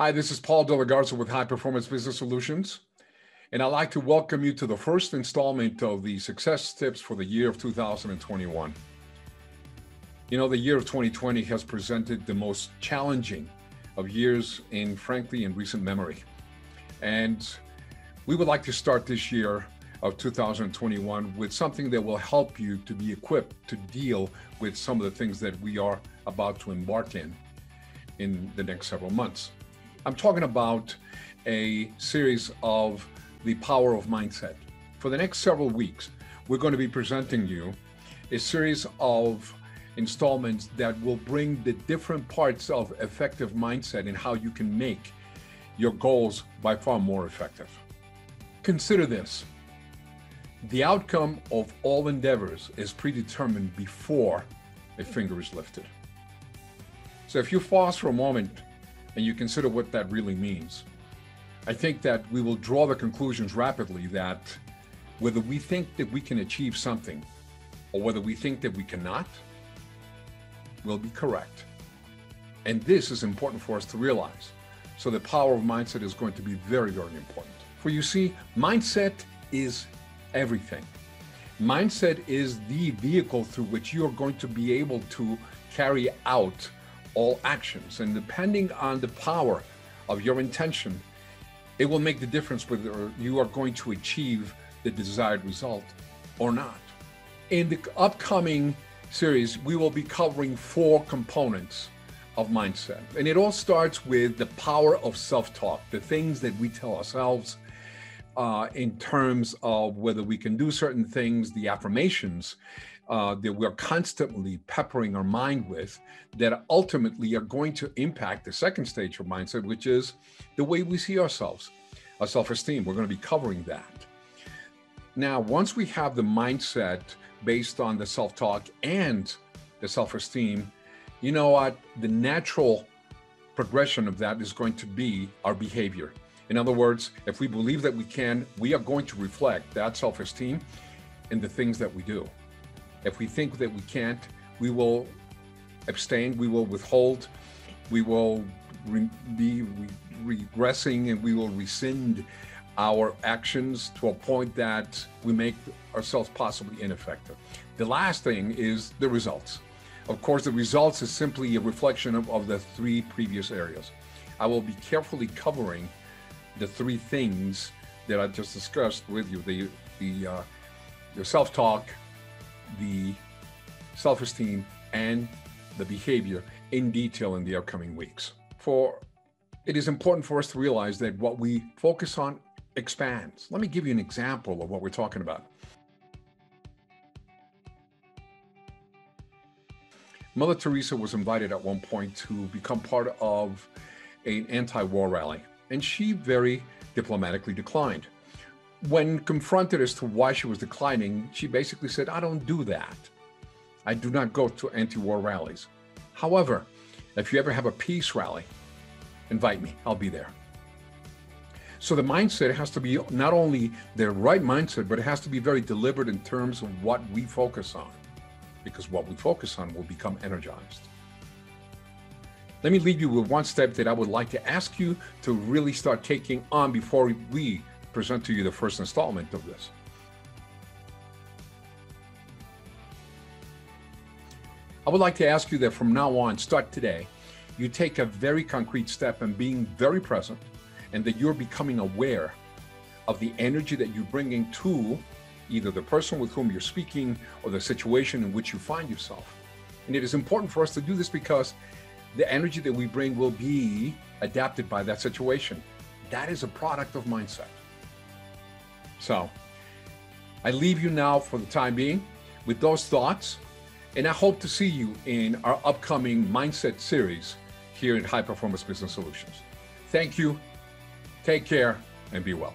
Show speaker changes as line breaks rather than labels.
Hi, this is Paul Delagarza with High Performance Business Solutions. And I'd like to welcome you to the first installment of the success tips for the year of 2021. You know, the year of 2020 has presented the most challenging of years in, frankly, in recent memory. And we would like to start this year of 2021 with something that will help you to be equipped to deal with some of the things that we are about to embark in in the next several months. I'm talking about a series of the power of mindset. For the next several weeks, we're going to be presenting you a series of installments that will bring the different parts of effective mindset and how you can make your goals by far more effective. Consider this the outcome of all endeavors is predetermined before a finger is lifted. So if you pause for a moment and you consider what that really means, I think that we will draw the conclusions rapidly that whether we think that we can achieve something or whether we think that we cannot will be correct. And this is important for us to realize. So the power of mindset is going to be very, very important. For you see, mindset is everything. Mindset is the vehicle through which you are going to be able to carry out all actions. And depending on the power of your intention, it will make the difference whether you are going to achieve the desired result or not. In the upcoming series, we will be covering four components of mindset. And it all starts with the power of self talk, the things that we tell ourselves uh, in terms of whether we can do certain things, the affirmations uh, that we're constantly peppering our mind with that ultimately are going to impact the second stage of mindset, which is the way we see ourselves, our self esteem. We're going to be covering that. Now, once we have the mindset based on the self talk and the self esteem, you know what? The natural progression of that is going to be our behavior. In other words, if we believe that we can, we are going to reflect that self esteem in the things that we do. If we think that we can't, we will abstain, we will withhold, we will re- be re- regressing, and we will rescind our actions to a point that we make ourselves possibly ineffective. The last thing is the results. Of course, the results is simply a reflection of, of the three previous areas. I will be carefully covering the three things that I just discussed with you: the the uh, the self-talk, the self esteem and the behavior in detail in the upcoming weeks. For it is important for us to realize that what we focus on expands. Let me give you an example of what we're talking about. Mother Teresa was invited at one point to become part of an anti war rally, and she very diplomatically declined when confronted as to why she was declining, she basically said, I don't do that. I do not go to anti war rallies. However, if you ever have a peace rally, invite me, I'll be there. So the mindset has to be not only the right mindset, but it has to be very deliberate in terms of what we focus on, because what we focus on will become energized. Let me leave you with one step that I would like to ask you to really start taking on before we present to you the first installment of this. I would like to ask you that from now on, start today, you take a very concrete step in being very present and that you're becoming aware of the energy that you're bringing to either the person with whom you're speaking or the situation in which you find yourself. And it is important for us to do this because the energy that we bring will be adapted by that situation. That is a product of mindset. So I leave you now for the time being with those thoughts, and I hope to see you in our upcoming Mindset series here at High Performance Business Solutions. Thank you, take care, and be well.